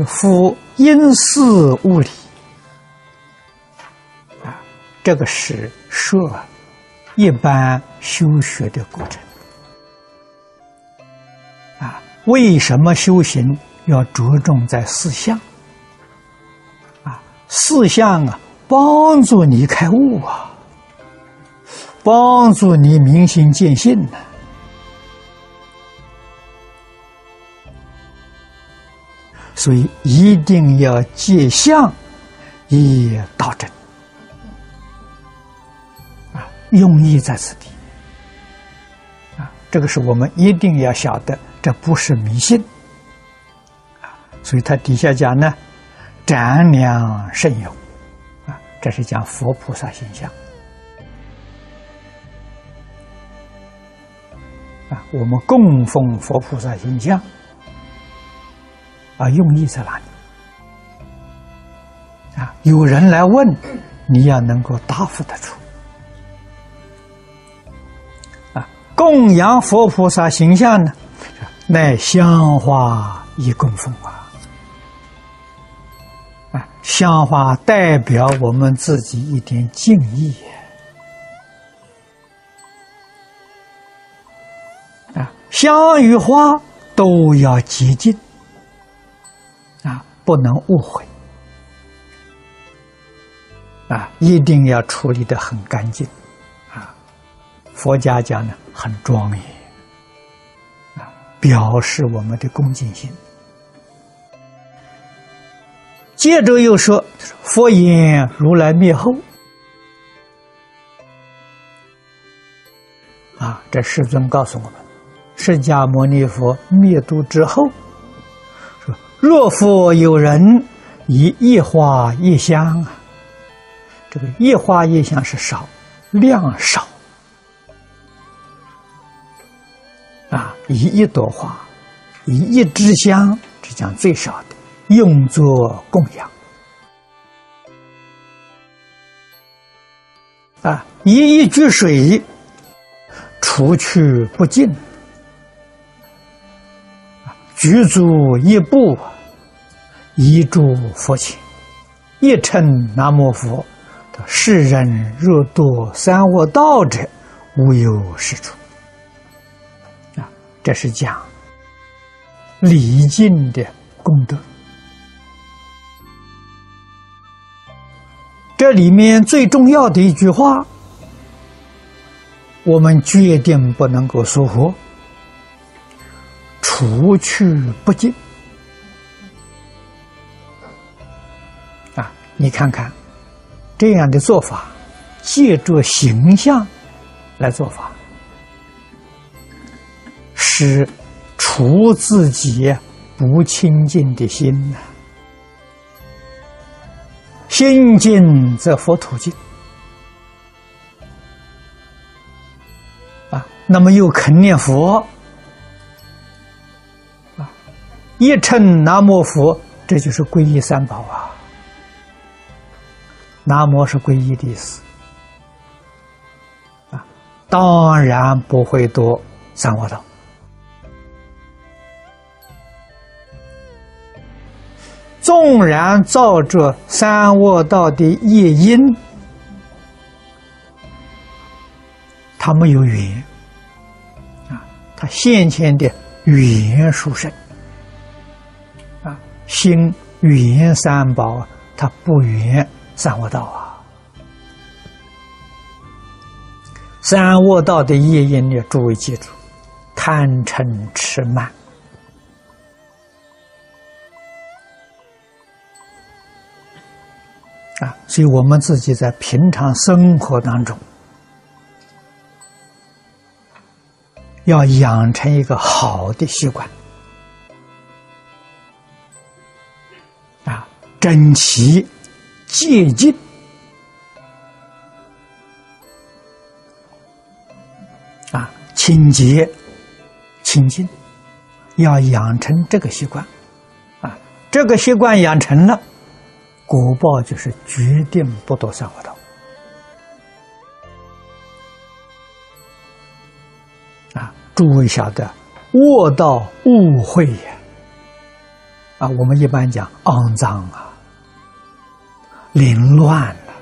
是夫因事物理啊，这个是说一般修学的过程啊。为什么修行要着重在四相啊？四相啊，帮助你开悟啊，帮助你明心见性呢。所以一定要借相以道真啊，用意在此地啊，这个是我们一定要晓得，这不是迷信啊。所以他底下讲呢，瞻量甚有啊，这是讲佛菩萨形象啊，我们供奉佛菩萨形象。啊，用意在哪里？啊，有人来问，你要能够答复得出。啊，供养佛菩萨形象呢，乃香花一供奉啊。啊，香花代表我们自己一点敬意。啊，香与花都要洁净。不能误会啊！一定要处理的很干净啊！佛家讲呢，很庄严啊，表示我们的恭敬心。接着又说：“佛言如来灭后啊！”这世尊告诉我们，释迦牟尼佛灭度之后。若复有人以一花一香啊，这个一花一香是少，量少啊，以一朵花，以一支香，这讲最少的，用作供养啊，以一句水，除去不净。举足一步，一住佛前，一称南无佛。世人若堕三恶道者，无有是处。啊，这是讲礼敬的功德。这里面最重要的一句话，我们决定不能够疏忽。除去不净啊！你看看这样的做法，借着形象来做法，是除自己不清净的心呐。心净则佛土净啊！那么又肯念佛。一称南无佛，这就是皈依三宝啊。南无是皈依的意思啊，当然不会多三恶道。纵然造着三恶道的业因，他没有缘啊，他先前的缘殊胜。心与言三宝，他不缘三恶道啊。三恶道的业因呢，诸位记住：贪嗔痴慢啊。所以我们自己在平常生活当中，要养成一个好的习惯。整齐、洁净啊，清洁、清净，要养成这个习惯啊。这个习惯养成了，果报就是决定不多三恶道啊。诸位晓得，恶道误会呀。啊，我们一般讲肮脏啊、凌乱了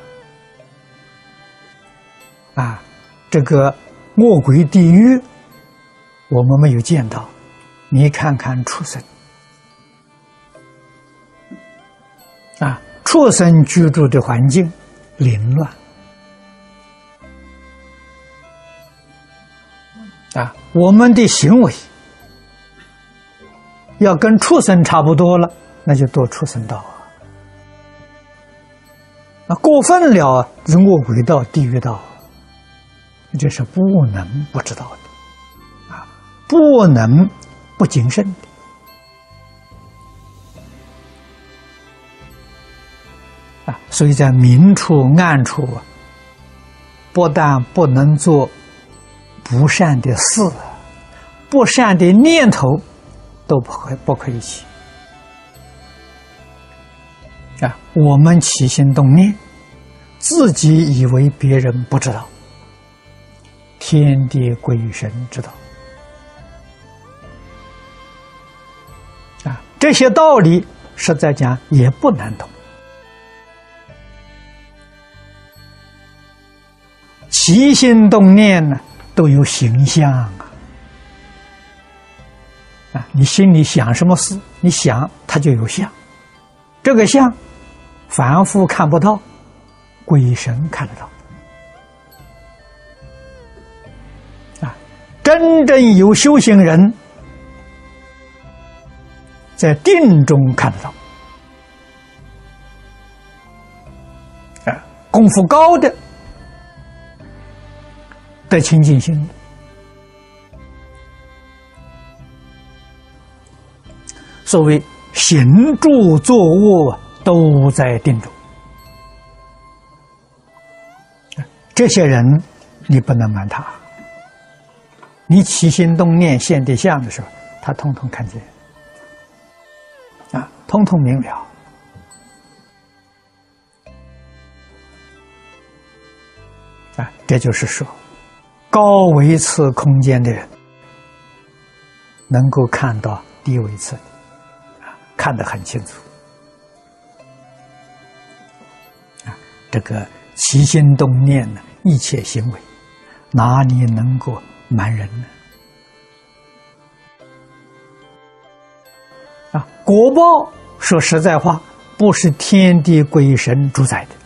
啊，这个恶鬼地狱，我们没有见到。你看看畜生啊，畜生居住的环境凌乱。啊，我们的行为要跟畜生差不多了，那就堕畜生道啊。那过分了，是恶鬼道、地狱道，这是不能不知道的啊，不能不谨慎的啊。所以在明处、暗处啊，不但不能做。不善的事，不善的念头，都不可不可以起啊！我们起心动念，自己以为别人不知道，天地鬼神知道啊！这些道理，实在讲也不难懂。起心动念呢？都有形象啊！啊，你心里想什么事，你想它就有相。这个相，凡夫看不到，鬼神看得到。啊，真正有修行人，在定中看得到。啊，功夫高的。得清净心，所谓行住坐卧都在定中。这些人，你不能瞒他。你起心动念现对相的时候，他通通看见，啊，通通明了。啊，这就是说。高维次空间的人，能够看到低维次，啊，看得很清楚。这个起心动念呢，一切行为，哪里能够瞒人呢？啊，果报说实在话，不是天地鬼神主宰的。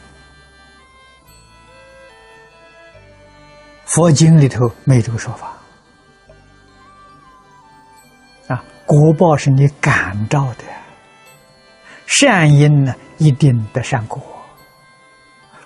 佛经里头没这个说法啊，果报是你感召的，善因呢一定得善果，